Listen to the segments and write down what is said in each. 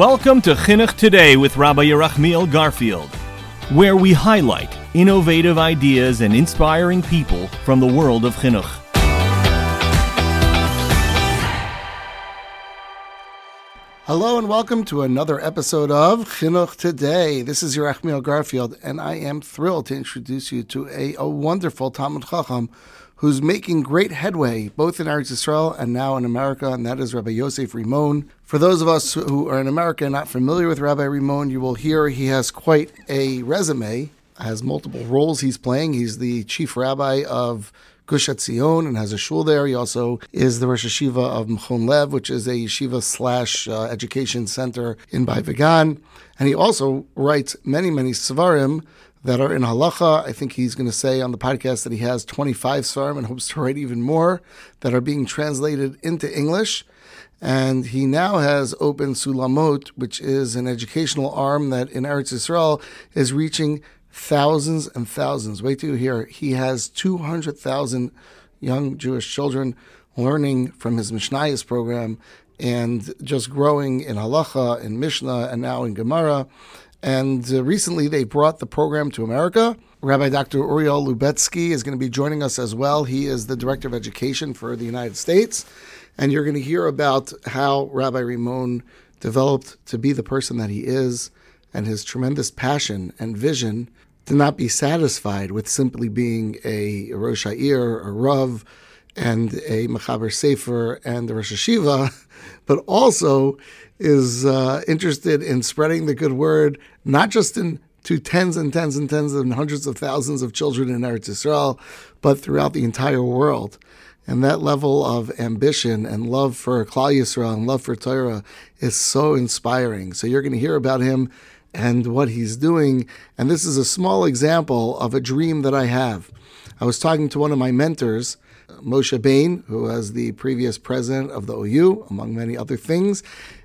Welcome to Chinuch Today with Rabbi Yerachmiel Garfield, where we highlight innovative ideas and inspiring people from the world of Chinuch. Hello and welcome to another episode of Chinuch Today. This is Yerachmiel Garfield, and I am thrilled to introduce you to a, a wonderful Talmud Chacham who's making great headway both in Eretz Yisrael and now in America, and that is Rabbi Yosef Rimon. For those of us who are in America and not familiar with Rabbi Rimon, you will hear he has quite a resume, has multiple roles he's playing. He's the chief rabbi of Gush Etzion and has a shul there. He also is the Rosh Yeshiva of Mechon Lev, which is a yeshiva slash uh, education center in Beit Vegan. And he also writes many, many svarim that are in halacha. I think he's going to say on the podcast that he has 25 svarim and hopes to write even more that are being translated into English. And he now has opened Sulamot, which is an educational arm that in Eretz Yisrael is reaching thousands and thousands. Wait till you hear. He has 200,000 young Jewish children learning from his Mishnayos program and just growing in halacha, in Mishnah, and now in Gemara. And uh, recently they brought the program to America. Rabbi Dr. Uriel Lubetsky is going to be joining us as well. He is the Director of Education for the United States. And you're going to hear about how Rabbi Rimon developed to be the person that he is and his tremendous passion and vision to not be satisfied with simply being a Rosh Ha'ir, a Rav, and a Mechaber Sefer and a Rosh Hashiva, but also is uh, interested in spreading the good word, not just in to tens and tens and tens and hundreds of thousands of children in Eretz Yisrael, but throughout the entire world. And that level of ambition and love for Klal Yisrael and love for Torah is so inspiring. So you're going to hear about him and what he's doing. And this is a small example of a dream that I have. I was talking to one of my mentors, Moshe Bain, who was the previous president of the OU, among many other things.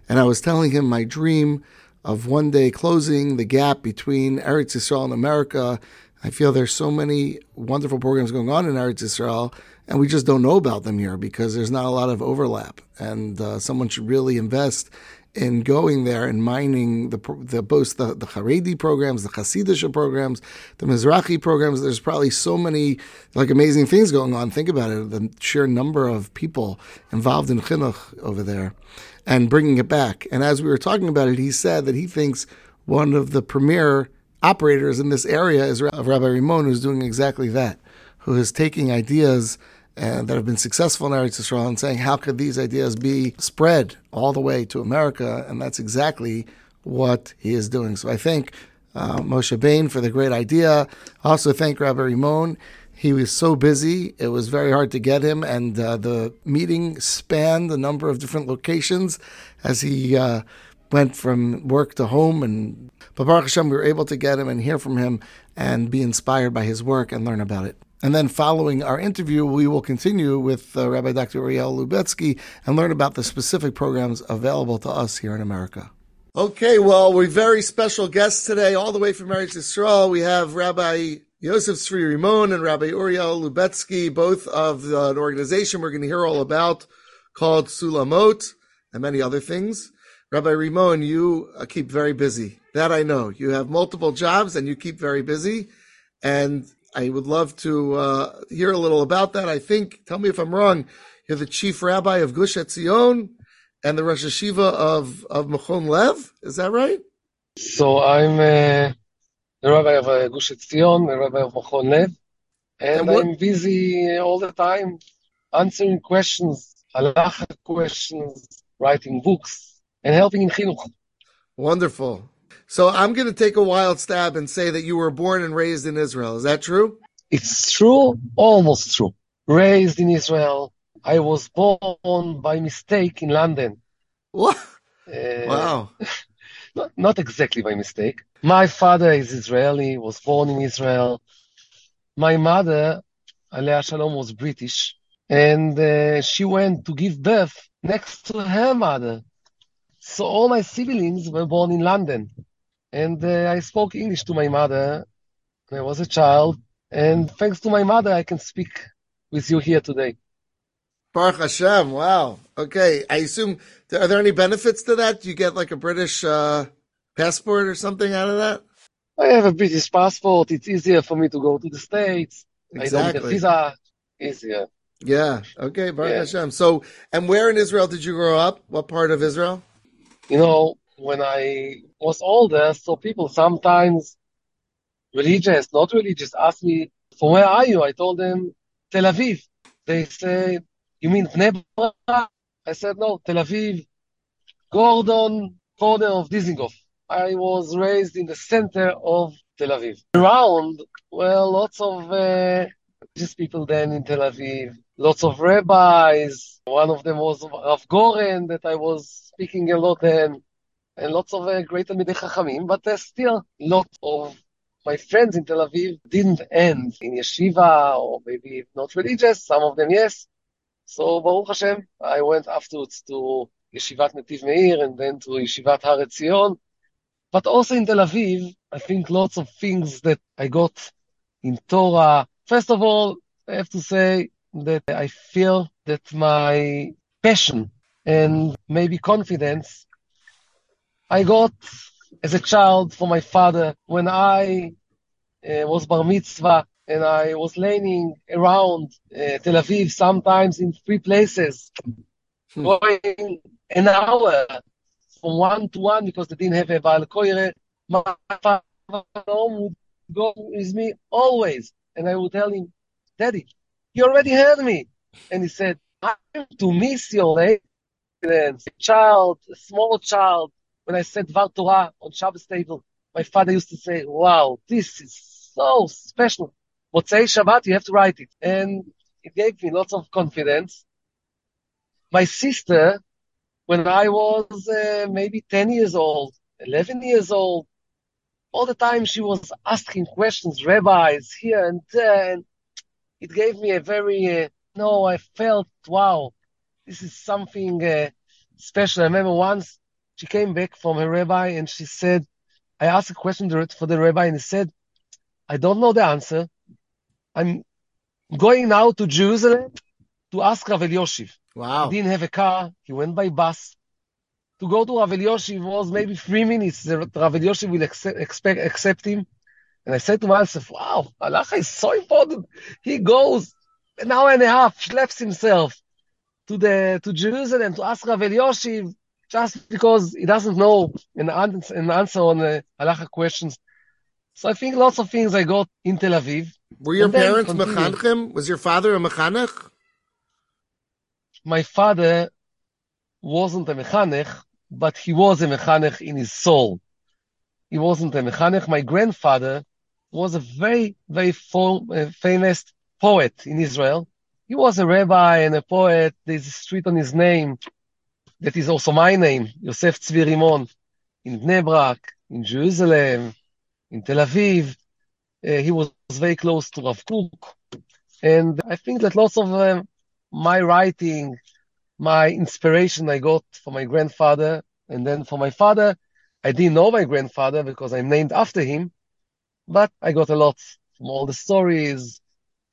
And I was telling him my dream of one day closing the gap between Eretz Yisrael and America. I feel there's so many wonderful programs going on in Eretz Yisrael, and we just don't know about them here because there's not a lot of overlap. And uh, someone should really invest in going there and mining the, the both the, the Haredi programs, the Hasidic programs, the Mizrahi programs. There's probably so many like amazing things going on. Think about it, the sheer number of people involved in chinuch over there and bringing it back. And as we were talking about it, he said that he thinks one of the premier operators in this area is Rabbi Rimon, who's doing exactly that, who is taking ideas and that have been successful in Eretz Yisrael and saying, how could these ideas be spread all the way to America? And that's exactly what he is doing. So I thank uh, Moshe Bain for the great idea. I also thank Rabbi Rimon. He was so busy, it was very hard to get him, and uh, the meeting spanned a number of different locations as he uh, went from work to home. And Baruch Hashem, we were able to get him and hear from him and be inspired by his work and learn about it. And then following our interview, we will continue with uh, Rabbi Dr. Uriel Lubetsky and learn about the specific programs available to us here in America. Okay, well, we're very special guests today, all the way from Eretz Yisrael. We have Rabbi Yosef Tzvi Rimon and Rabbi Uriel Lubetsky, both of uh, an organization we're going to hear all about called Sulamot and many other things. Rabbi Rimon, you uh, keep very busy. That I know. You have multiple jobs and you keep very busy. And I would love to uh, hear a little about that. I think, tell me if I'm wrong, you're the chief rabbi of Gush Etzion and the Rosh Hashiva of, of Mechon Lev. Is that right? So I'm uh, the rabbi of uh, Gush Etzion, the rabbi of Mechon Lev, and, and I'm busy all the time answering questions, halacha questions, writing books, and helping in chinuch. Wonderful. So I'm going to take a wild stab and say that you were born and raised in Israel. Is that true? It's true, almost true. Raised in Israel. I was born by mistake in London. What? Uh, wow. Not, not exactly by mistake. My father is Israeli, was born in Israel. My mother, Alea Shalom, was British. And uh, she went to give birth next to her mother. So all my siblings were born in London. And uh, I spoke English to my mother when I was a child. And thanks to my mother, I can speak with you here today. Baruch Hashem. Wow. Okay. I assume, are there any benefits to that? Do you get like a British uh, passport or something out of that? I have a British passport. It's easier for me to go to the States. Exactly. I don't get visa. Easier. Yeah. Okay. Baruch Yeah. Hashem. So, and where in Israel did you grow up? What part of Israel? You know, when I was older, so people sometimes, religious, not religious, ask me, from where are you? I told them, Tel Aviv. They say, you mean Bnei? I said, no, Tel Aviv, Gordon, corner of Dizengoff. I was raised in the center of Tel Aviv. Around, well, lots of uh, religious people then in Tel Aviv, lots of rabbis. One of them was Rav Goren that I was speaking a lot then, and lots of uh, great Talmidei Chachamim, but there's still lots of my friends in Tel Aviv didn't end in yeshiva or maybe not religious, some of them yes. So Baruch Hashem, I went afterwards to Yeshivat Netiv Meir and then to Yeshivat Har Etzion. But also in Tel Aviv, I think lots of things that I got in Torah. First of all, I have to say that I feel that my passion and maybe confidence I got as a child from my father when I uh, was bar mitzvah and I was learning around uh, Tel Aviv, sometimes in three places, Hmm. going an hour from one to one because they didn't have a Baal Koire. My father would go with me always, and I would tell him, Daddy, you already heard me. And he said, I'm to miss your lessons. Child, a small child, when I said Dvar Torah on Shabbos table, my father used to say, wow, this is so special. Motzei Shabbat, you have to write it. And it gave me lots of confidence. My sister, when I was uh, maybe 10 years old, 11 years old, all the time she was asking questions, rabbis here and there. And it gave me a very, uh, no, I felt, wow, this is something uh, special. I remember once she came back from her rabbi and she said, I asked a question for the rabbi and he said, I don't know the answer. I'm going now to Jerusalem to ask Rav Elyashiv. Wow. He didn't have a car. He went by bus. To go to Rav Elyashiv was maybe three minutes. Rav Elyashiv will accept, expect, accept him. And I said to myself, wow, halacha is so important. He goes an hour and a half, schleps himself to the to Jerusalem to ask Rav Elyashiv just because he doesn't know an, an an answer on the halacha questions. So I think lots of things I got in Tel Aviv. Were your parents mechanchim? Was your father a mechanech? my father wasn't a mechanech, but he was a mechanech in his soul. He wasn't a mechanech. My grandfather was a very, very uh, famous poet in Israel. He was a rabbi and a poet. There's a street on his name that is also my name, Yosef Tzvi Rimon, in Bnei Brak, in Jerusalem, in Tel Aviv. Uh, he was very close to Rav Kook. And I think that lots of um, my writing, my inspiration I got from my grandfather and then from my father. I didn't know my grandfather because I'm named after him, but I got a lot from all the stories,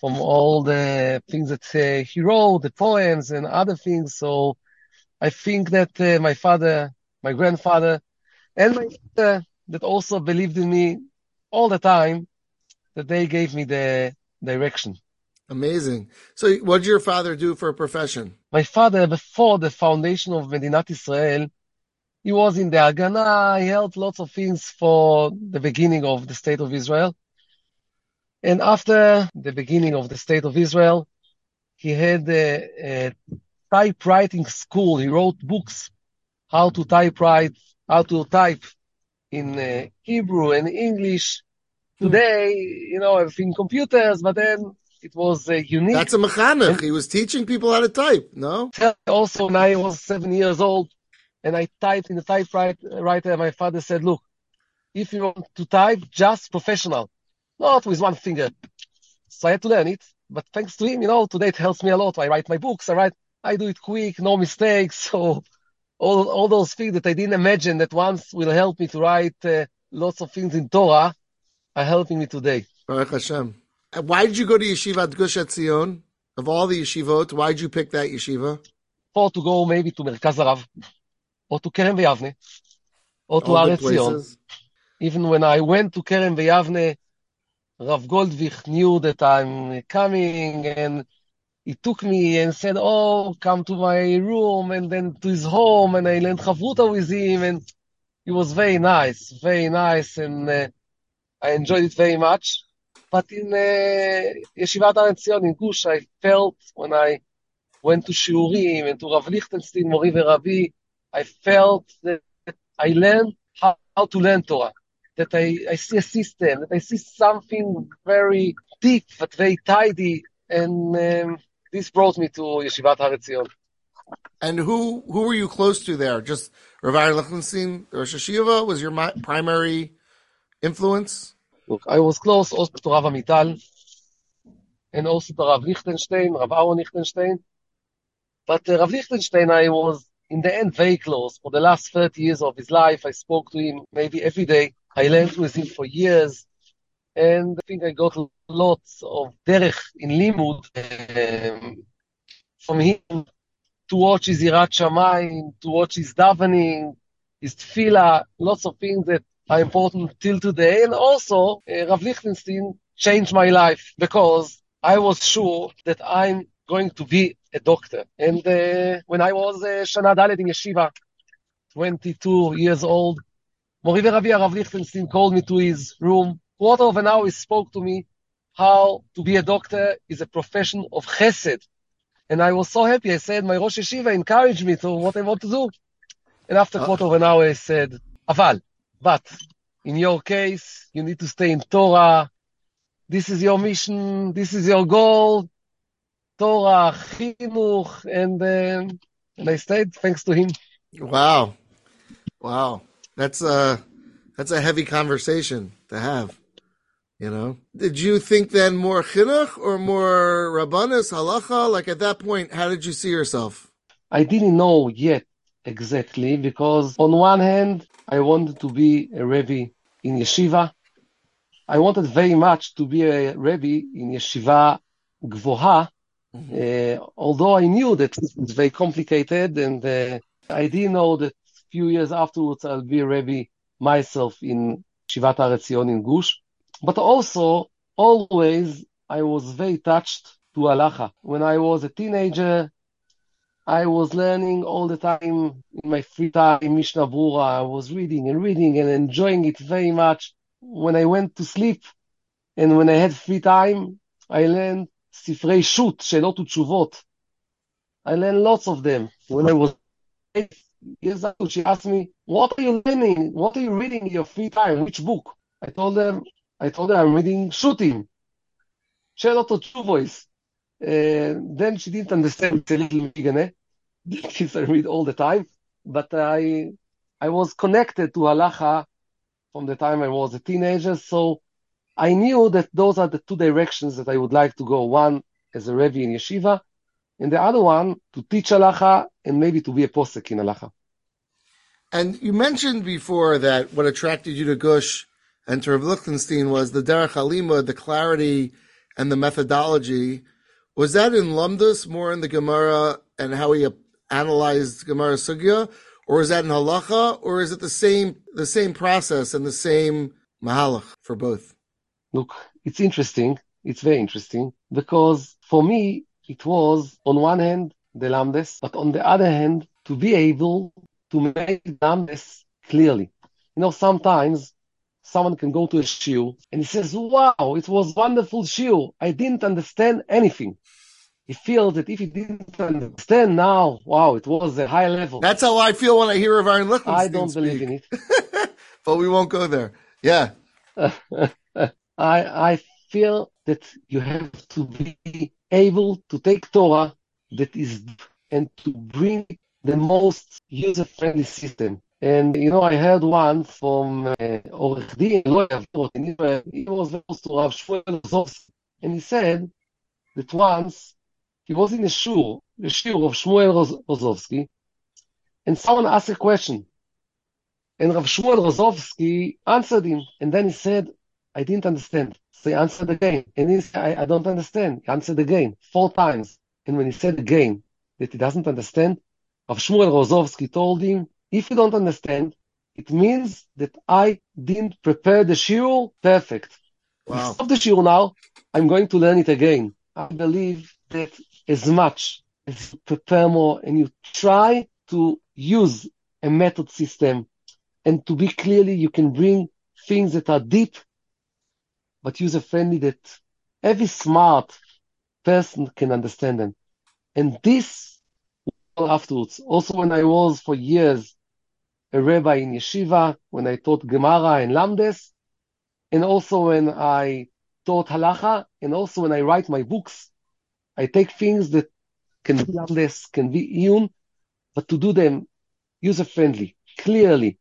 from all the things that uh, he wrote, the poems and other things. So I think that uh, my father, my grandfather, and my mother that also believed in me all the time, that they gave me the direction. Amazing. So, what did your father do for a profession? My father, before the foundation of Medinat Israel, he was in the Haganah. He held lots of things for the beginning of the state of Israel. And after the beginning of the state of Israel, he had a, a typewriting school. He wrote books how to typewrite, how to type in uh, Hebrew and English. Today, you know, everything computers, but then it was uh, unique. That's a mechanech. He was teaching people how to type. No. also when I was seven years old and I typed in the typewriter, my father said, look, if you want to type, just professional, not with one finger. So I had to learn it. But thanks to him, you know, today it helps me a lot. I write my books, I write, I do it quick, no mistakes. So all, all those things that I didn't imagine that once will help me to write uh, lots of things in Torah are helping me today. Baruch Hashem. Why did you go to Yeshivat Gush Etzion? Of all the yeshivot, why did you pick that yeshiva? or to go maybe to Merkaz HaRav, or to Kerem V'Yavne, or to All Har good Etzion. Even when I went to Kerem V'Yavne, Rav Goldvicht knew that I'm coming, and he took me and said, "Oh, come to my room," and then to his home, and I learned Chavruta with him, and he was very nice, very nice, and uh, I enjoyed it very much. But in uh, Yeshivat Har Etzion in Gush, I felt when I went to Shiurim and to Rav Lichtenstein, Mori Veravi, I felt that I learned how, how to learn Torah. That I, I see a system, that I see something very deep but very tidy, and um, this brought me to Yeshivat Har Etzion. And who who were you close to there? Just Rav Aaron Lichtenstein, Rosh Hashiva was your mi- primary influence? Look, I was close also to Rav Amital, and also to Rav Lichtenstein, Rav Aaron Lichtenstein. But uh, Rav Lichtenstein, I was in the end very close. For the last 30 years of his life, I spoke to him maybe every day. I learned with him for years. And I think I got lots of derech in limud um, from him to watch his Yirat Shamayim, to watch his davening, his tefillah, lots of things that are important till today. And also, uh, Rav Lichtenstein changed my life because I was sure that I'm going to be a doctor. And uh, when I was uh, Shana Dalet in Yeshiva, 22 years old, Mori Veravi Rav Lichtenstein called me to his room. Quarter of an hour he spoke to me how to be a doctor is a profession of chesed. And I was so happy. I said, my Rosh Yeshiva encouraged me to what I want to do. And after Uh. quarter of an hour, I said, Aval, but in your case, you need to stay in Torah. This is your mission. This is your goal. Torah, chinuch, and um, and I stayed thanks to him. Wow. Wow. That's a that's a heavy conversation to have. You know? Did you think then more chinuch or more rabbanis, halacha? Like at that point, how did you see yourself? I didn't know yet exactly because on one hand, I wanted to be a Rebbe in yeshiva. I wanted very much to be a Rebbe in yeshiva gvoha, uh, although I knew that it's very complicated and uh, I didn't know that a few years afterwards I'll be a Rebbe myself in Shivat Har Etzion in Gush. But also, always, I was very touched to halacha. When I was a teenager, I was learning all the time in my free time Mishnah Berurah. I was reading and reading and enjoying it very much. When I went to sleep and when I had free time, I learned Sifrei שו"ת, שאלות ותשובות. I learned lots of them. When I was eight years old, she asked me, what are you learning? What are you reading in your free time? Which book? I told her, I told her I'm reading Shutim. She had also two voice. And then she didn't understand it's a little Migane. Kids I read all the time. But I I was connected to Halacha from the time I was a teenager. So I knew that those are the two directions that I would like to go. One as a Rebbe in Yeshiva, and the other one to teach Halacha and maybe to be a posek in Halacha. And you mentioned before that what attracted you to Gush and to Rav Lichtenstein was the derech halima, the clarity and the methodology. Was that in Lumdus, more in the Gemara and how he analyzed Gemara Sugya, or is that in Halacha, or is it the same the same process and the same mahalach for both? Look, it's interesting. It's very interesting because for me, it was on one hand the lamdes, but on the other hand, to be able to make lamdes clearly. You know, sometimes someone can go to a shiur and he says, wow, it was wonderful shiur. I didn't understand anything. He feels that if he didn't understand now, wow, it was a high level. That's how I feel when I hear of Aaron Lichtenstein I don't speak. believe in it. but we won't go there. Yeah. I I feel that you have to be able to take Torah that is and to bring the most user-friendly system. And you know, I heard one from uh, Orech Din, lawyer in Israel. He was to Rav Shmuel and he said that once he was in a shul, the shul of Shmuel Roz- Rozovsky, and someone asked a question. And Rav Shmuel Rozovsky answered him, and then he said, I didn't understand. So he answered again. And he said, I, I don't understand. He answered again, four times. And when he said again that he doesn't understand, Rav Shmuel Rozovsky told him, if you don't understand, it means that I didn't prepare the shiur perfect. Wow. Stop the shiur now. I'm going to learn it again. I believe that as much as you prepare more and you try to use a method system and to be clearly, you can bring things that are deep, but user friendly that every smart person can understand them. And this afterwards, also when I was for years a rabbi in yeshiva, when I taught Gemara and Lamdes, and also when I taught halacha, and also when I write my books, I take things that can be Lamdes, can be Iyun, but to do them user friendly, clearly,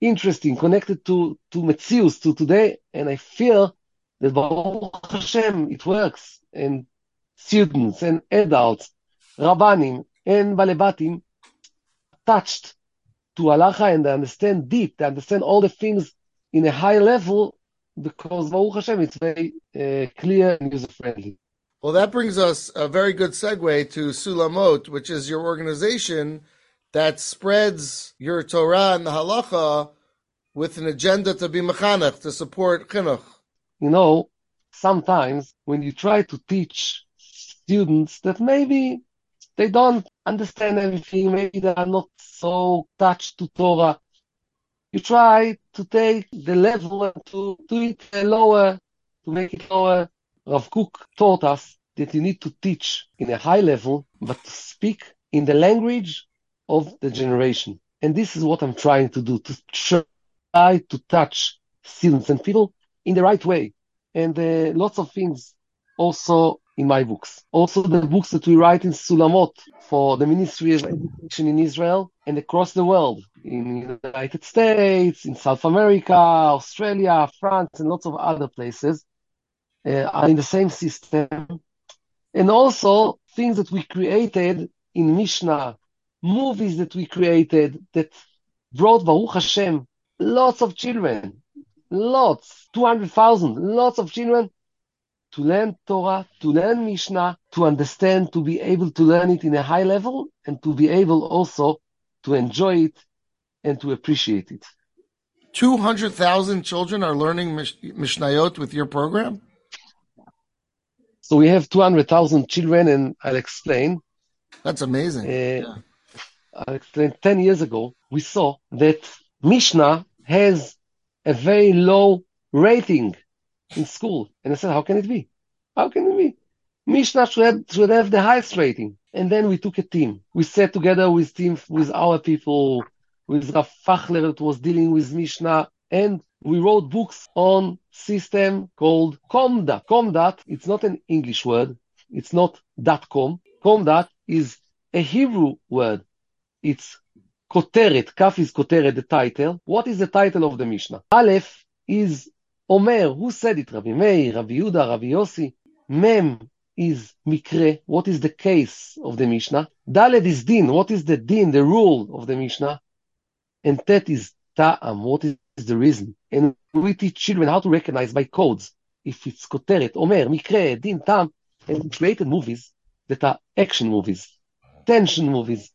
interesting, connected to, to Metzius, to today, and I feel that Baruch Hashem, it works, and students and adults, Rabbanim and Balebatim, touched to halacha and they understand deep, they understand all the things in a high level because Baruch Hashem, it's very uh, clear and user friendly. Well, that brings us a very good segue to Sulamot, which is your organization that spreads your Torah and the halacha with an agenda to be mechanech, to support chinuch. You know, sometimes when you try to teach students that maybe they don't understand everything, maybe they are not so touched to Torah, you try to take the level and to do it lower, to make it lower. Rav Kook taught us that you need to teach in a high level, but to speak in the language of the generation. And this is what I'm trying to do, to try to touch students and people in the right way. And uh, lots of things also in my books. Also the books that we write in Sulamot for the Ministry of Education in Israel and across the world, in the United States, in South America, Australia, France, and lots of other places, uh, are in the same system. And also things that we created in Mishnah, movies that we created that brought Baruch Hashem lots of children, lots, 200,000, lots of children to learn Torah, to learn Mishnah, to understand, to be able to learn it in a high level, and to be able also to enjoy it and to appreciate it. 200,000 children are learning Mish- Mishnayot with your program? So we have 200,000 children, and I'll explain. That's amazing. Uh, Yeah. I'll explain. 10 years ago, we saw that Mishnah has a very low rating in school. And I said, how can it be? How can it be? Mishnah should have, should have the highest rating. And then we took a team. We sat together with team, with our people, with Rav Fachler that was dealing with Mishnah, and we wrote books on system called Comdat. Comdat, it's not an English word. It's not dot .com. Comdat is a Hebrew word. It's koteret. Kaf is koteret, the title. What is the title of the Mishnah? Aleph is Omer. Who said it? Rabbi Meir, Rabbi Yehuda, Rabbi Yossi. Mem is Mikre. What is the case of the Mishnah? Daled is Din. What is the Din, the rule of the Mishnah? And Tet is Ta'am. What is the reason? And we teach children how to recognize by codes. If it's Koteret, Omer, Mikre, Din, Ta'am. And created movies that are action movies, tension movies.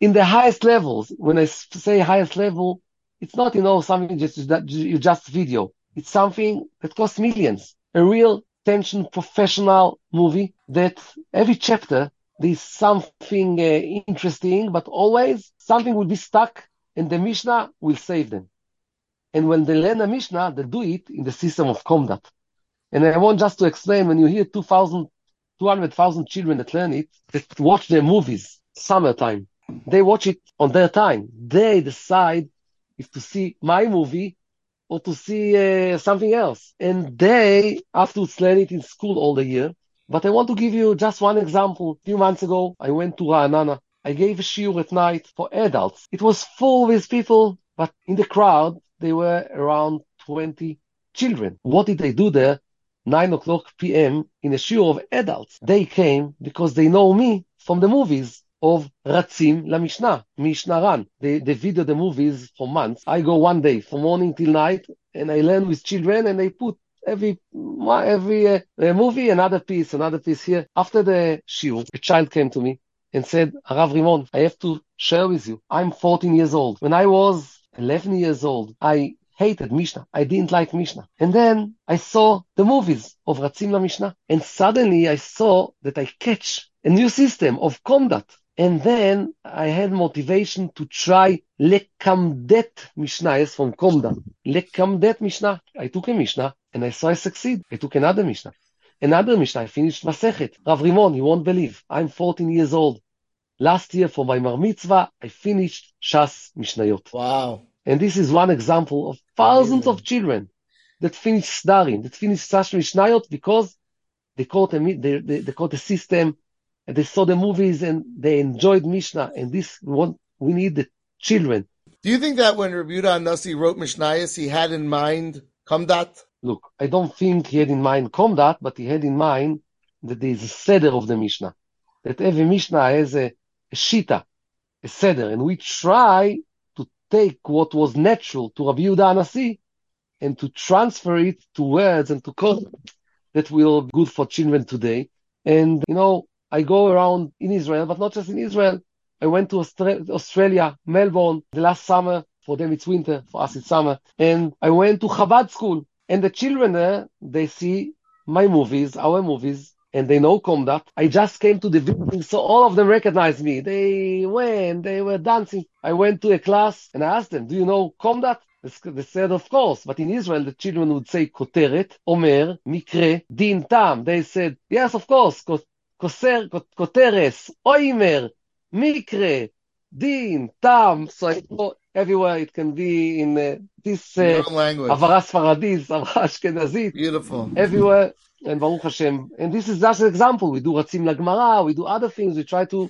In the highest levels, when I say highest level, it's not, you know, something just that you just video. It's something that costs millions. A real tension professional movie that every chapter there's something uh, interesting, but always something will be stuck and the Mishnah will save them. And when they learn a Mishnah, they do it in the system of Comdat. And I want just to explain when you hear 2,000, 200,000 children that learn it, that watch their movies, summertime, they watch it on their time. They decide if to see my movie or to see uh, something else. And they afterwards learn it in school all the year. But I want to give you just one example. A few months ago, I went to Ra'anana. I gave a shiur at night for adults. It was full with people, but in the crowd, there were around 20 children. What did they do there? 9 o'clock p.m. in a shiur of adults. They came because they know me from the movies of Ratzim La Mishnah, Ran. They, they video the movies for months. I go one day from morning till night and I learn with children and they put every every uh, movie, another piece, another piece here. After the shiur, a child came to me and said, Arav Rimon, I have to share with you. I'm 14 years old. When I was 11 years old, I hated Mishnah. I didn't like Mishnah. And then I saw the movies of Ratzim La Mishnah, and suddenly I saw that I catch a new system of Komdat. And then I had motivation to try Lekamdet Mishnah Yes, from Komda. Lekamdet Mishnah. I took a Mishnah and I saw I succeed. I took another Mishnah. Another Mishnah. I finished Masechet. Rav Rimon, you won't believe. I'm 14 years old. Last year for my Bar Mitzvah, I finished Shas Mishnayot. Wow. And this is one example of thousands of children that finish Sdarim, that finish Shas Mishnayot because they caught, a, they, they, they caught the system, and they saw the movies and they enjoyed Mishnah. And this one, we need the children. Do you think that when Rabbi Yehuda Nasi wrote Mishnayos, he had in mind Kamdat? Look, I don't think he had in mind Komdat, but he had in mind that there is a seder of the Mishnah. That every Mishnah has a, a shita, a seder, and we try to take what was natural to Rabbi Yehuda Nasi and to transfer it to words and to code that will be good for children today. And, you know, I go around in Israel, but not just in Israel. I went to Austra- Australia, Melbourne, the last summer. For them, it's winter. For us, it's summer. And I went to Chabad school. And the children there, they see my movies, our movies, and they know Komdat. I just came to the building, so all of them recognized me. They went, they were dancing. I went to a class and I asked them, do you know Komdat? They said, of course, but in Israel, the children would say koteret, omer, mikre, din tam. They said, yes, of course, כוסר, כותרס, אוימר, מקרה, דין, טעם, so I go everywhere it can be in uh, this uh, עברה ספרדית, עברה אשכנזית, Beautiful. everywhere, and Baruch Hashem. And this is just an example. We do רצים לגמרא, we do other things, we try to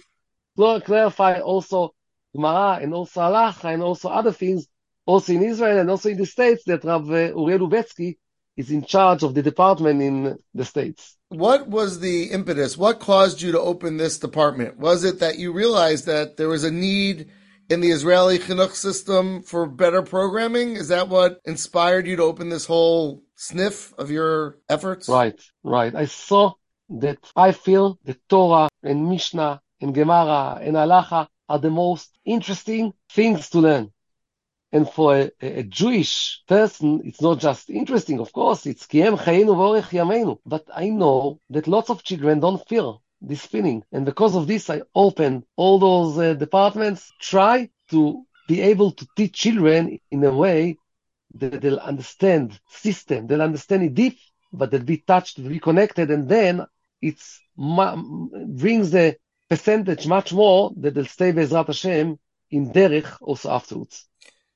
clarify also Gemara and also Halacha and also other things, also in Israel and also in the States that Rav Uriel Lubetsky is in charge of the department in the States. What was the impetus? What caused you to open this department? Was it that you realized that there was a need in the Israeli chinuch system for better programming? Is that what inspired you to open this whole sniff of your efforts? Right, right. I saw that I feel that Torah and Mishnah and Gemara and Halacha are the most interesting things to learn. And for a, a, Jewish person, it's not just interesting, of course, it's Kiem Chayenu Vorech Yameinu. But I know that lots of children don't feel this feeling. And because of this, I open all those uh, departments, try to be able to teach children in a way that they'll understand system, they'll understand it deep, but they'll be touched, be connected, and then it's brings the percentage much more that they'll stay Bezrat Hashem in derech also afterwards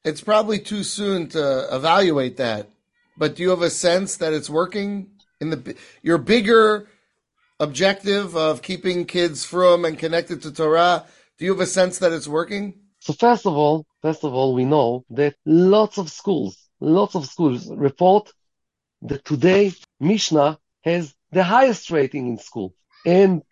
it's probably too soon to evaluate that, but do you have a sense that it's working in the your bigger objective of keeping kids from and connected to Torah? Do you have a sense that it's working? So first of all, first of all, we know that lots of schools, lots of schools report that today Mishnah has the highest rating in school, and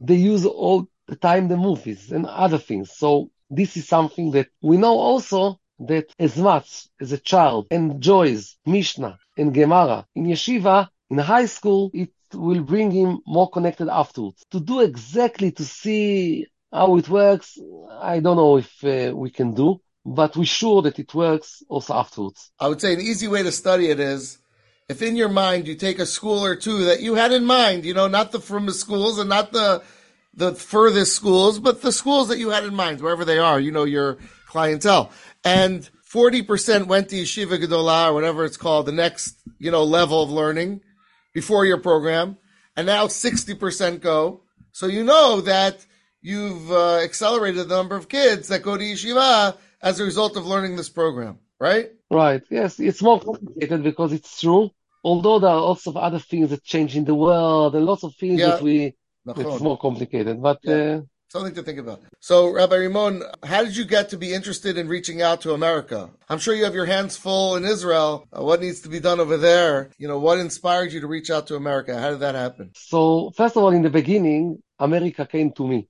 they use all the time the movies and other things. So this is something that we know also that as much as a child enjoys Mishnah and Gemara in yeshiva, in high school, it will bring him more connected afterwards. To do exactly to see how it works, I don't know if uh, we can do, but we're sure that it works also afterwards. I would say an easy way to study it is if in your mind you take a school or two that you had in mind, you know, not the from the schools and not the the furthest schools, but the schools that you had in mind, wherever they are, you know, your clientele and 40% went to Yeshiva Gedolah or whatever it's called, the next, you know, level of learning before your program. And now 60% go. So you know that you've uh, accelerated the number of kids that go to Yeshiva as a result of learning this program, right? Right. Yes. It's more complicated because it's true. Although there are lots of other things that change in the world and lots of things yeah. that we, it's more complicated. But, yeah. uh, Something to think about. So, Rabbi Rimon, how did you get to be interested in reaching out to America? I'm sure you have your hands full in Israel. Uh, what needs to be done over there? You know, what inspired you to reach out to America? How did that happen? So, first of all, in the beginning, America came to me.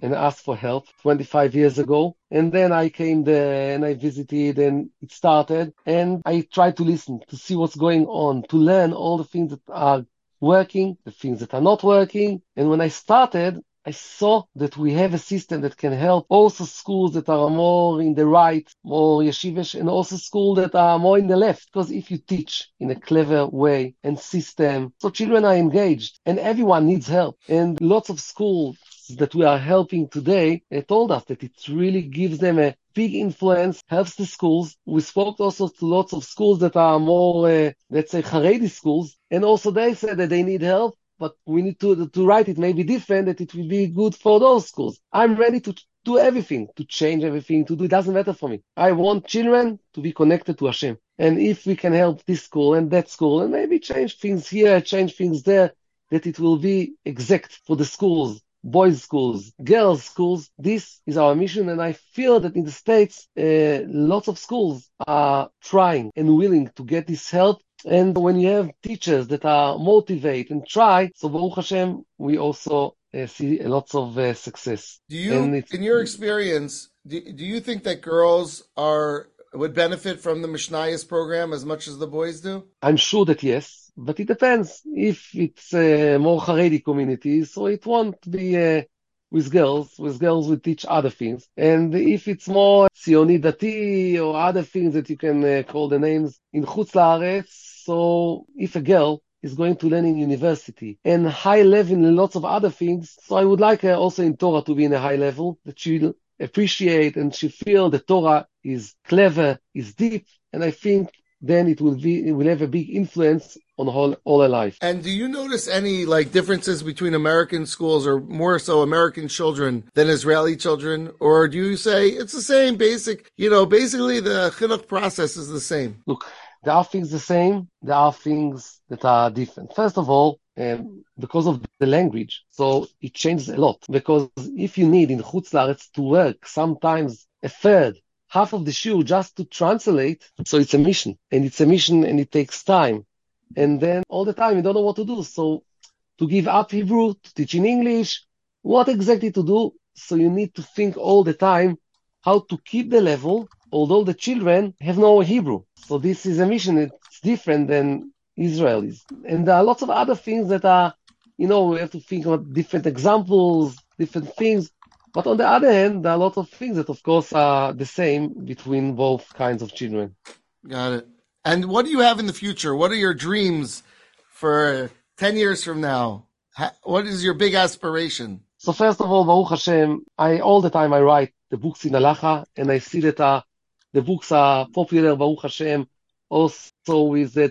and asked for help 25 years ago. And then I came there and I visited and it started and I tried to listen to see what's going on, to learn all the things that are working, the things that are not working. And when I started, I saw that we have a system that can help also schools that are more in the right, more yeshivish, and also schools that are more in the left. Because if you teach in a clever way and system, so children are engaged and everyone needs help. And lots of schools that we are helping today told us that it really gives them a big influence, helps the schools. We spoke also to lots of schools that are more, uh, let's say, Haredi schools, and also they said that they need help but we need to to write it maybe different that it will be good for those schools. I'm ready to do everything, to change everything, to do it doesn't matter for me. I want children to be connected to Hashem. And if we can help this school and that school and maybe change things here, change things there, that it will be exact for the schools, boys schools, girls schools. This is our mission. And I feel that in the States, uh, lots of schools are trying and willing to get this help and when you have teachers that are motivate and try, so Baruch Hashem, we also uh, see lots of uh, success. Do you, in your experience, do, do you think that girls are would benefit from the Mishnayos program as much as the boys do? I'm sure that yes, but it depends. If it's a more Haredi community, so it won't be uh, with girls. With girls, we teach other things. And if it's more Dati or other things that you can uh, call the names in Chutz Laaretz, so if a girl is going to learn in university and high level in lots of other things, so I would like her also in Torah to be in a high level that she'll appreciate and she feel the Torah is clever, is deep, and I think then it will be it will have a big influence on all, all her life. And do you notice any like differences between American schools or more so American children than Israeli children? Or do you say it's the same basic, you know, basically the chinuch process is the same? Look, there are things the same, there are things that are different. First of all, um, because of the language, so it changes a lot. Because if you need in Chutz to work sometimes a third, half of the shiur just to translate, so it's a mission, and it's a mission and it takes time. And then all the time you don't know what to do. So to give up Hebrew, to teach in English, what exactly to do? So you need to think all the time how to keep the level, although the children have no Hebrew. So this is a mission. It's different than Israelis. And there are lots of other things that are, you know, we have to think about different examples, different things. But on the other hand, there are a lot of things that, of course, are the same between both kinds of children. Got it. And what do you have in the future? What are your dreams for 10 years from now? What is your big aspiration? So first of all, Baruch Hashem, I all the time I write the books in Halacha, and I see that uh, the books are popular, Baruch Hashem, also with uh,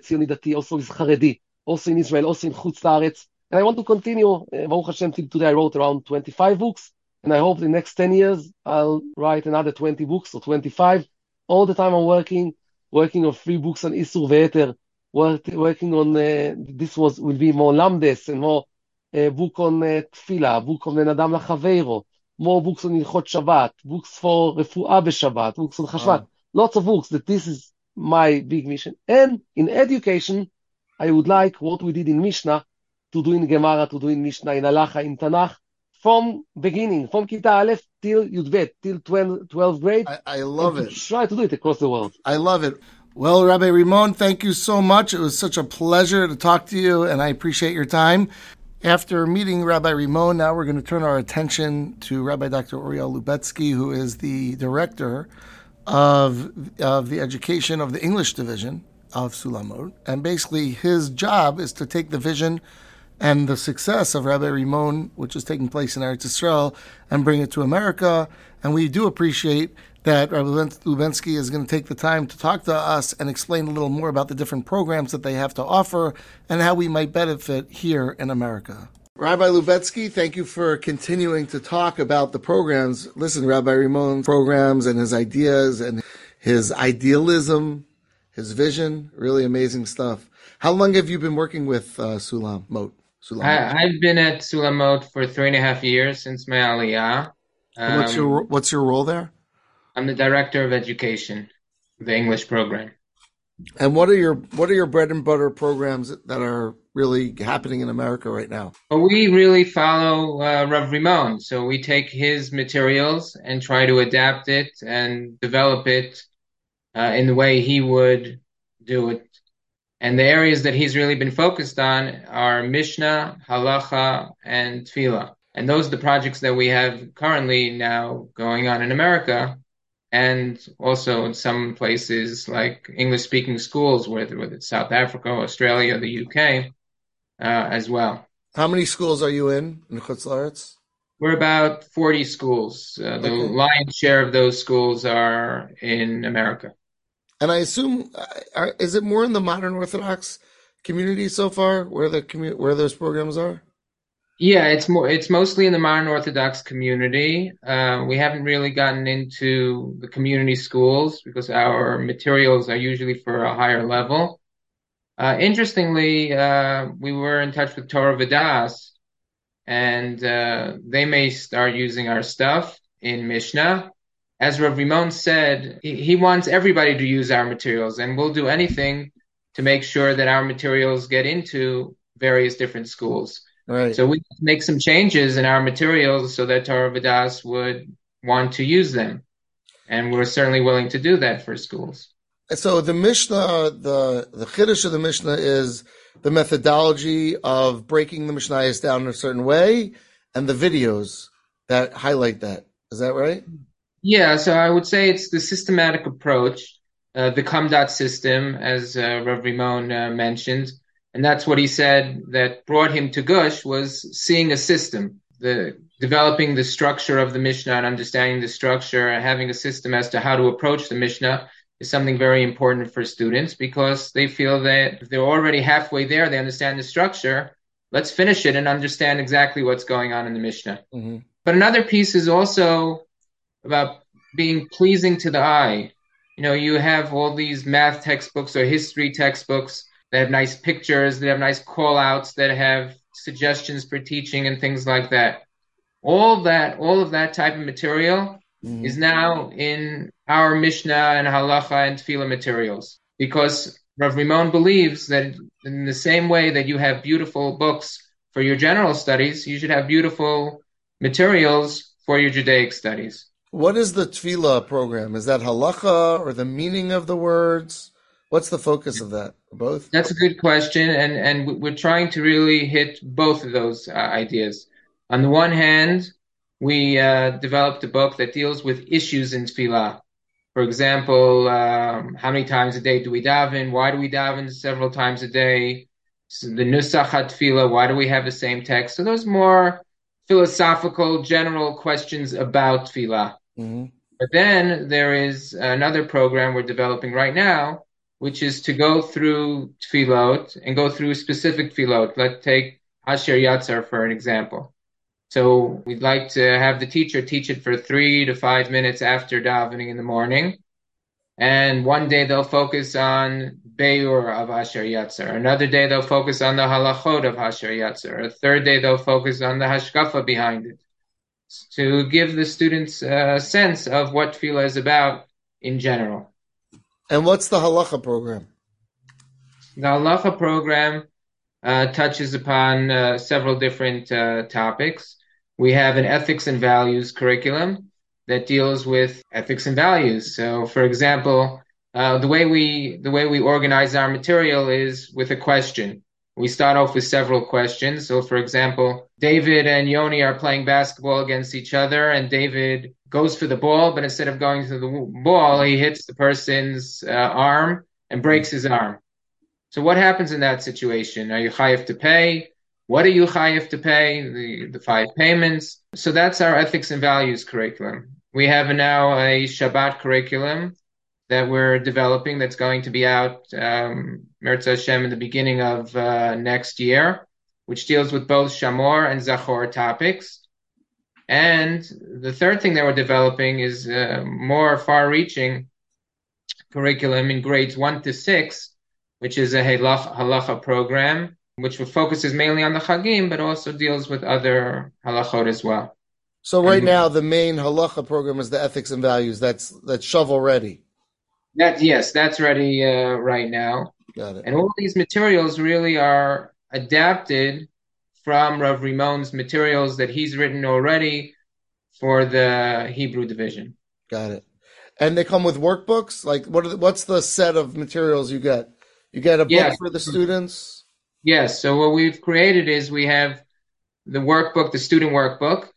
also with Haredi, also in Israel, also in Chutz Laaretz. And I want to continue, uh, Baruch Hashem, till today I wrote around 25 books, and I hope the next 10 years I'll write another 20 books or 25. All the time I'm working, working on three books on Issur V'Heter, work, working on, uh, this was, will be more Lamdes and more uh, book on uh, Tefillah, book on Adam LaChaveiro, more books on Hilchot Shabbat, books for Refuah be Shabbat, books on Chashvat, oh. lots of books that this is my big mission. And in education, I would like what we did in Mishnah to do in Gemara, to do in Mishnah, in Halacha, in Tanakh, from beginning, from Kita Aleph till Yudbet, till 12, 12th grade. I, I love it. Try to do it across the world. I love it. Well, Rabbi Rimon, thank you so much. It was such a pleasure to talk to you, and I appreciate your time. After meeting Rabbi Rimon, now we're going to turn our attention to Rabbi Dr. Uriel Lubetsky, who is the director of, of the education of the English division of Sulamot. And basically, his job is to take the vision and the success of Rabbi Rimon, which is taking place in Eretz Israel, and bring it to America. And we do appreciate that Rabbi Lubetsky is going to take the time to talk to us and explain a little more about the different programs that they have to offer and how we might benefit here in America. Rabbi Lubetsky, thank you for continuing to talk about the programs. Listen, Rabbi Rimon's programs and his ideas and his idealism, his vision, really amazing stuff. How long have you been working with uh, Sulamot? Sulam I, have been at Sulamot for three and a half years since my aliyah. Um, what's your What's your role there? I'm the director of education, the English program. And what are your what are your bread and butter programs that are really happening in America right now? Well, we really follow uh, Rav Rimon. So we take his materials and try to adapt it and develop it uh, in the way he would do it. And the areas that he's really been focused on are Mishnah, Halacha, and Tefillah. And those are the projects that we have currently now going on in America and also in some places like English speaking schools, whether, whether it's South Africa, Australia, the UK, uh, as well. How many schools are you in in Chutz We're about 40 schools. Uh, the okay. lion's share of those schools are in America. And I assume, uh, are, is it more in the modern Orthodox community so far, where the commu- where those programs are? Yeah, it's more. It's mostly in the modern Orthodox community. Uh, we haven't really gotten into the community schools because our materials are usually for a higher level. Uh, interestingly, uh, we were in touch with Torah Vodaath, and uh, they may start using our stuff in Mishnah. As Rav Rimon said, he, he wants everybody to use our materials, and we'll do anything to make sure that our materials get into various different schools. Right. So we make some changes in our materials so that Torah Vodaath would want to use them. And we're certainly willing to do that for schools. So the Mishnah, the the Chiddush of the Mishnah is the methodology of breaking the Mishnayos down in a certain way, and the videos that highlight that. Is that right? Yeah. So I would say it's the systematic approach, uh, the Komdat system, as uh, Rav Rimon uh, mentioned, and that's what he said that brought him to Gush was seeing a system, the developing the structure of the Mishnah and understanding the structure and having a system as to how to approach the Mishnah is something very important for students because they feel that if they're already halfway there, they understand the structure. Let's finish it and understand exactly what's going on in the Mishnah. Mm-hmm. But another piece is also about being pleasing to the eye. You know, you have all these math textbooks or history textbooks that have nice pictures. that have nice call outs that have suggestions for teaching and things like that. All that, all of that type of material mm-hmm. is now in our Mishnah and Halacha and Tefillah materials because Rav Rimon believes that in the same way that you have beautiful books for your general studies, you should have beautiful materials for your Judaic studies. What is the Tefillah program? Is that halacha or the meaning of the words? What's the focus of that? Both? That's a good question, and and we're trying to really hit both of those uh, ideas. On the one hand, we uh, developed a book that deals with issues in tefillah. For example, um, how many times a day do we daven? Why do we daven several times a day? So the nusach tefillah. Why do we have the same text? So those more philosophical, general questions about tefillah. Mm-hmm. But then there is another program we're developing right now which is to go through tefillot and go through specific tefillot. Let's take Asher Yatzar for an example. So we'd like to have the teacher teach it for three to five minutes after davening in the morning. And one day they'll focus on Beur of Asher Yatzar. Another day they'll focus on the halachot of Asher Yatzar. A third day they'll focus on the hashkafa behind it. To give the students a sense of what tefillah is about in general. And what's the halacha program? The halacha program uh, touches upon uh, several different uh, topics. We have an ethics and values curriculum that deals with ethics and values. So, for example, uh, the way we the way we organize our material is with a question. We start off with several questions. So, for example, David and Yoni are playing basketball against each other, and David goes for the ball, but instead of going to the ball, he hits the person's uh, arm and breaks his arm. So what happens in that situation? Are you chayiv to pay? What are you chayiv to pay? The, the five payments. So that's our ethics and values curriculum. We have now a Shabbat curriculum that we're developing that's going to be out, um, Hashem, in the beginning of uh, next year, which deals with both Shamor and Zachor topics. And the third thing that we're developing is a more far reaching curriculum in grades one to six, which is a halacha program, which focuses mainly on the chagim, but also deals with other halachot as well. So right and, now, the main halacha program is the ethics and values. That's that's shovel ready. That yes, that's ready uh, right now. Got it. And all these materials really are adapted from Rav Rimon's materials that he's written already for the Hebrew division. Got it. And they come with workbooks. Like, what? The, what's the set of materials you get? You get a book yeah. for the students. Yes. So what we've created is we have the workbook, the student workbook,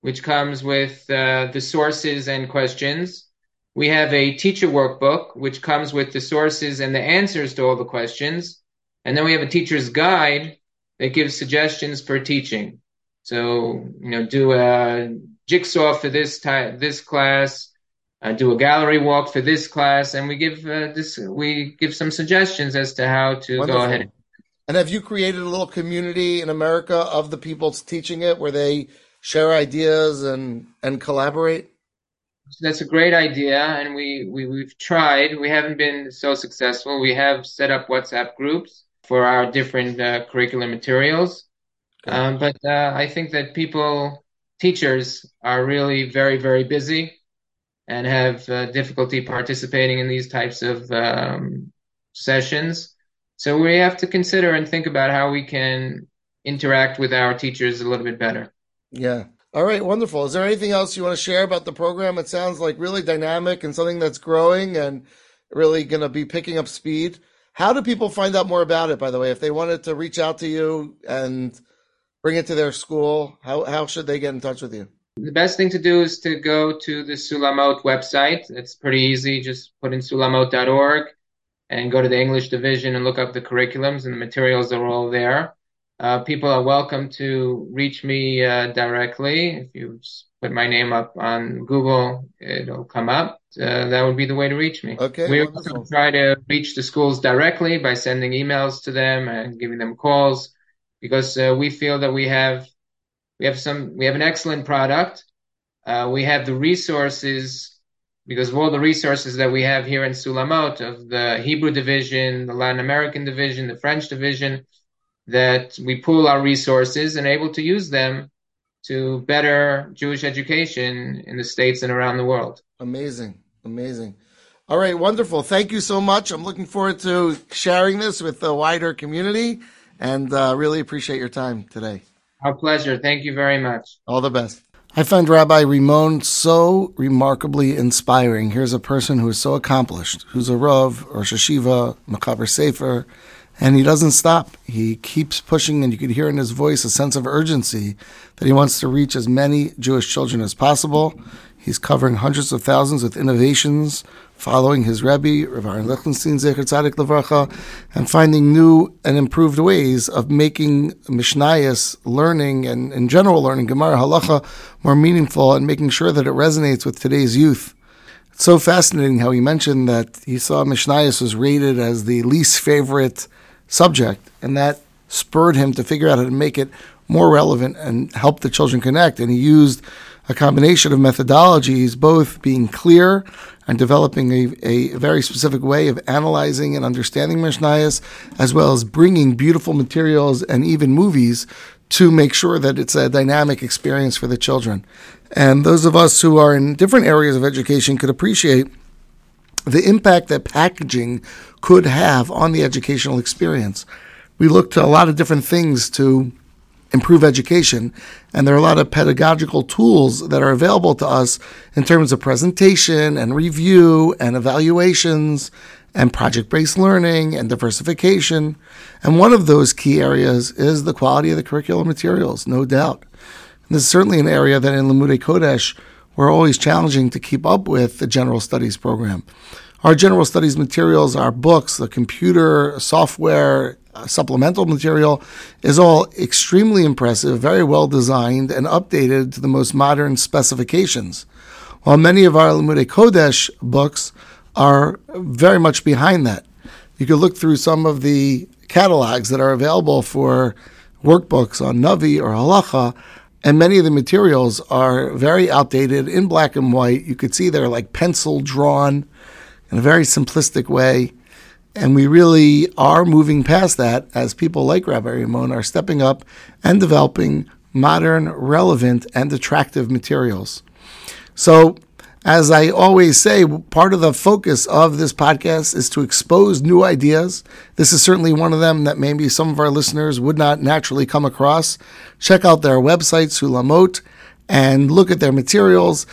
which comes with uh, the sources and questions. We have a teacher workbook, which comes with the sources and the answers to all the questions. And then we have a teacher's guide that gives suggestions for teaching. So, you know, do a jigsaw for this type, this class, uh, do a gallery walk for this class, and we give uh, this, we give some suggestions as to how to Wonderful. go ahead. And have you created a little community in America of the people teaching it where they share ideas and, and collaborate? That's a great idea, and we, we we've tried. We haven't been so successful. We have set up WhatsApp groups for our different uh, curriculum materials, um, but uh, I think that people, teachers, are really very very busy and have uh, difficulty participating in these types of um, sessions. So we have to consider and think about how we can interact with our teachers a little bit better. Yeah. All right, wonderful. Is there anything else you want to share about the program? It sounds like really dynamic and something that's growing and really going to be picking up speed. How do people find out more about it, by the way? If they wanted to reach out to you and bring it to their school, how, how should they get in touch with you? The best thing to do is to go to the Sulamot website. It's pretty easy. Just put in sulamot.org and go to the English division and look up the curriculums and the materials are all there. Uh, people are welcome to reach me uh, directly. If you put my name up on Google, it'll come up. Uh, that would be the way to reach me. Okay. We also try to reach the schools directly by sending emails to them and giving them calls because uh, we feel that we have we have some we have an excellent product. Uh, we have the resources because of all the resources that we have here in Sulamot of the Hebrew division, the Latin American division, the French division that we pool our resources and able to use them to better Jewish education in the States and around the world. Amazing. Amazing. All right, wonderful. Thank you so much. I'm looking forward to sharing this with the wider community and uh, really appreciate your time today. Our pleasure. Thank you very much. All the best. I find Rabbi Rimon so remarkably inspiring. Here's a person who is so accomplished, who's a Rav Rosh Yeshiva, Machaber Sefer, and he doesn't stop. He keeps pushing, and you can hear in his voice a sense of urgency that he wants to reach as many Jewish children as possible. He's covering hundreds of thousands with innovations, following his Rebbe, Rav Aaron Lichtenstein, Zecher Tzadik Levracha, and finding new and improved ways of making Mishnayos learning and, in general learning, Gemara Halacha, more meaningful and making sure that it resonates with today's youth. It's so fascinating how he mentioned that he saw Mishnayos was rated as the least favorite subject, and that spurred him to figure out how to make it more relevant and help the children connect. And he used a combination of methodologies, both being clear and developing a, a very specific way of analyzing and understanding Mishnayos, as well as bringing beautiful materials and even movies to make sure that it's a dynamic experience for the children. And those of us who are in different areas of education could appreciate the impact that packaging could have on the educational experience. We look to a lot of different things to improve education, and there are a lot of pedagogical tools that are available to us in terms of presentation and review and evaluations and project based learning and diversification. And one of those key areas is the quality of the curriculum materials, no doubt. And this is certainly an area that in Limudei Kodesh we're always challenging to keep up with the general studies program. Our general studies materials, our books, the computer, software, uh, supplemental material is all extremely impressive, very well designed, and updated to the most modern specifications. While many of our Limudei Kodesh books are very much behind that. You could look through some of the catalogs that are available for workbooks on Navi or Halacha, and many of the materials are very outdated in black and white. You could see they're like pencil drawn in a very simplistic way. And we really are moving past that as people like Rabbi Rimon are stepping up and developing modern, relevant, and attractive materials. So As I always say, part of the focus of this podcast is to expose new ideas. This is certainly one of them that maybe some of our listeners would not naturally come across. Check out their website, Sulamot, and look at their materials.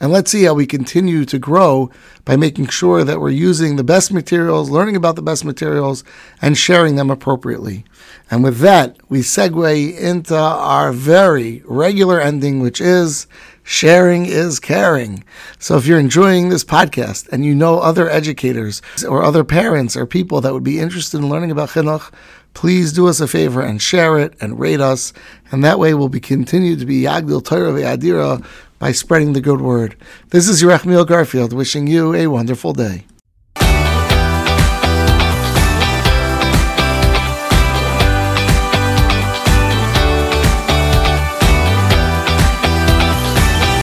And let's see how we continue to grow by making sure that we're using the best materials, learning about the best materials, and sharing them appropriately. And with that, we segue into our very regular ending, which is sharing is caring. So if you're enjoying this podcast and you know other educators or other parents or people that would be interested in learning about chinuch, please do us a favor and share it and rate us. And that way we'll be continue to be Yagdil Torah Ve'adira by spreading the good word. This is Yerachmiel Garfield wishing you a wonderful day.